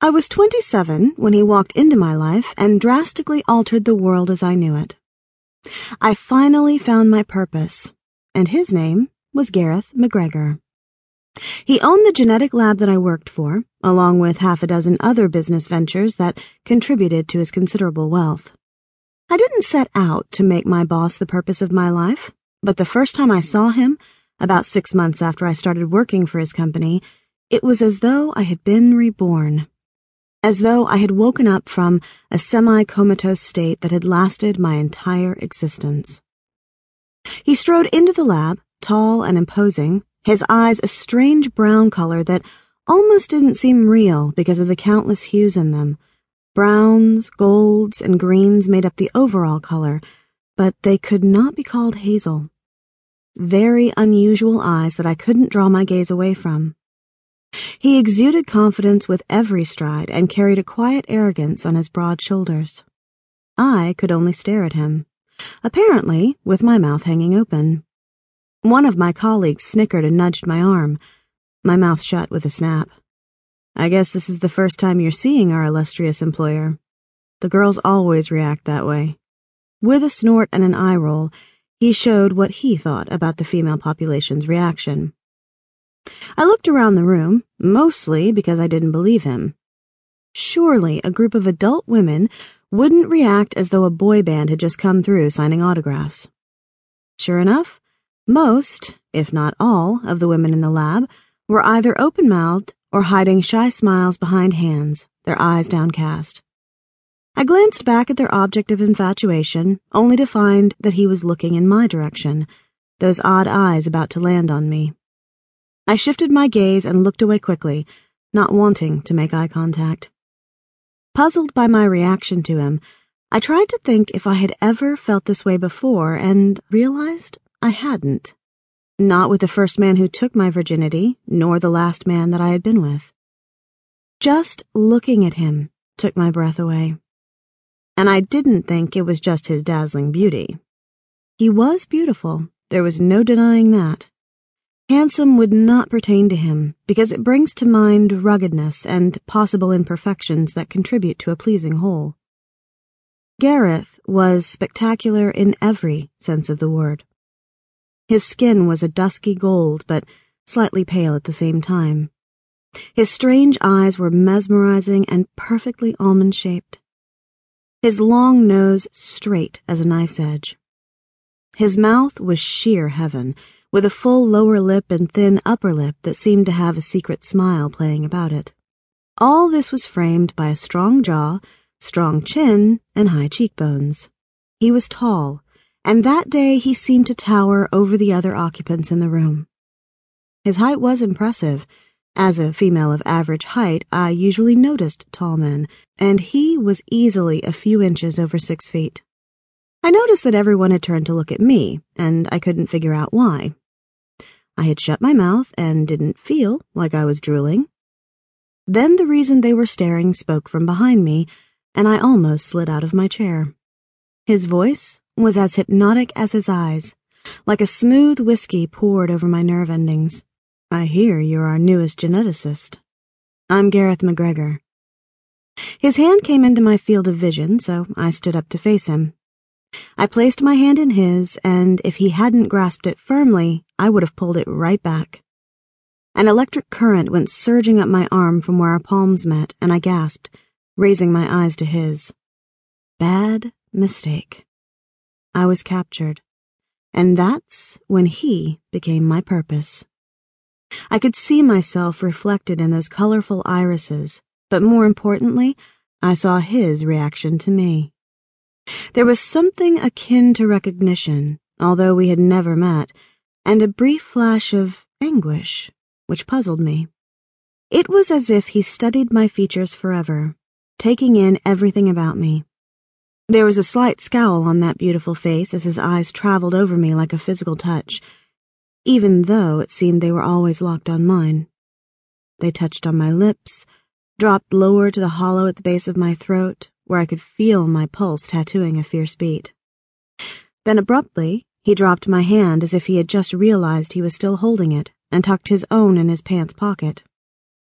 I was 27 when he walked into my life and drastically altered the world as I knew it. I finally found my purpose, and his name was Gareth Macgregor. He owned the genetic lab that I worked for, along with half a dozen other business ventures that contributed to his considerable wealth. I didn't set out to make my boss the purpose of my life, but the first time I saw him, about six months after I started working for his company, it was as though I had been reborn as though I had woken up from a semi comatose state that had lasted my entire existence. He strode into the lab, tall and imposing, his eyes a strange brown color that almost didn't seem real because of the countless hues in them. Browns, golds, and greens made up the overall color, but they could not be called hazel. Very unusual eyes that I couldn't draw my gaze away from. He exuded confidence with every stride and carried a quiet arrogance on his broad shoulders. I could only stare at him, apparently with my mouth hanging open. One of my colleagues snickered and nudged my arm. My mouth shut with a snap. I guess this is the first time you're seeing our illustrious employer. The girls always react that way. With a snort and an eye roll, he showed what he thought about the female population's reaction. I looked around the room, mostly because I didn't believe him. Surely a group of adult women wouldn't react as though a boy band had just come through signing autographs. Sure enough, most, if not all, of the women in the lab were either open mouthed or hiding shy smiles behind hands, their eyes downcast. I glanced back at their object of infatuation, only to find that he was looking in my direction, those odd eyes about to land on me. I shifted my gaze and looked away quickly, not wanting to make eye contact. Puzzled by my reaction to him, I tried to think if I had ever felt this way before and realized I hadn't. Not with the first man who took my virginity, nor the last man that I had been with. Just looking at him took my breath away. And I didn't think it was just his dazzling beauty. He was beautiful, there was no denying that. Handsome would not pertain to him because it brings to mind ruggedness and possible imperfections that contribute to a pleasing whole. Gareth was spectacular in every sense of the word. His skin was a dusky gold, but slightly pale at the same time. His strange eyes were mesmerizing and perfectly almond shaped. His long nose straight as a knife's edge. His mouth was sheer heaven with a full lower lip and thin upper lip that seemed to have a secret smile playing about it. All this was framed by a strong jaw, strong chin, and high cheekbones. He was tall, and that day he seemed to tower over the other occupants in the room. His height was impressive. As a female of average height, I usually noticed tall men, and he was easily a few inches over six feet. I noticed that everyone had turned to look at me, and I couldn't figure out why. I had shut my mouth and didn't feel like I was drooling. Then the reason they were staring spoke from behind me, and I almost slid out of my chair. His voice was as hypnotic as his eyes, like a smooth whiskey poured over my nerve endings. I hear you're our newest geneticist. I'm Gareth Macgregor. His hand came into my field of vision, so I stood up to face him. I placed my hand in his, and if he hadn't grasped it firmly, I would have pulled it right back. An electric current went surging up my arm from where our palms met, and I gasped, raising my eyes to his. Bad mistake. I was captured, and that's when he became my purpose. I could see myself reflected in those colorful irises, but more importantly, I saw his reaction to me. There was something akin to recognition, although we had never met, and a brief flash of anguish, which puzzled me. It was as if he studied my features forever, taking in everything about me. There was a slight scowl on that beautiful face as his eyes traveled over me like a physical touch, even though it seemed they were always locked on mine. They touched on my lips, dropped lower to the hollow at the base of my throat, where I could feel my pulse tattooing a fierce beat. Then abruptly, he dropped my hand as if he had just realized he was still holding it and tucked his own in his pants pocket.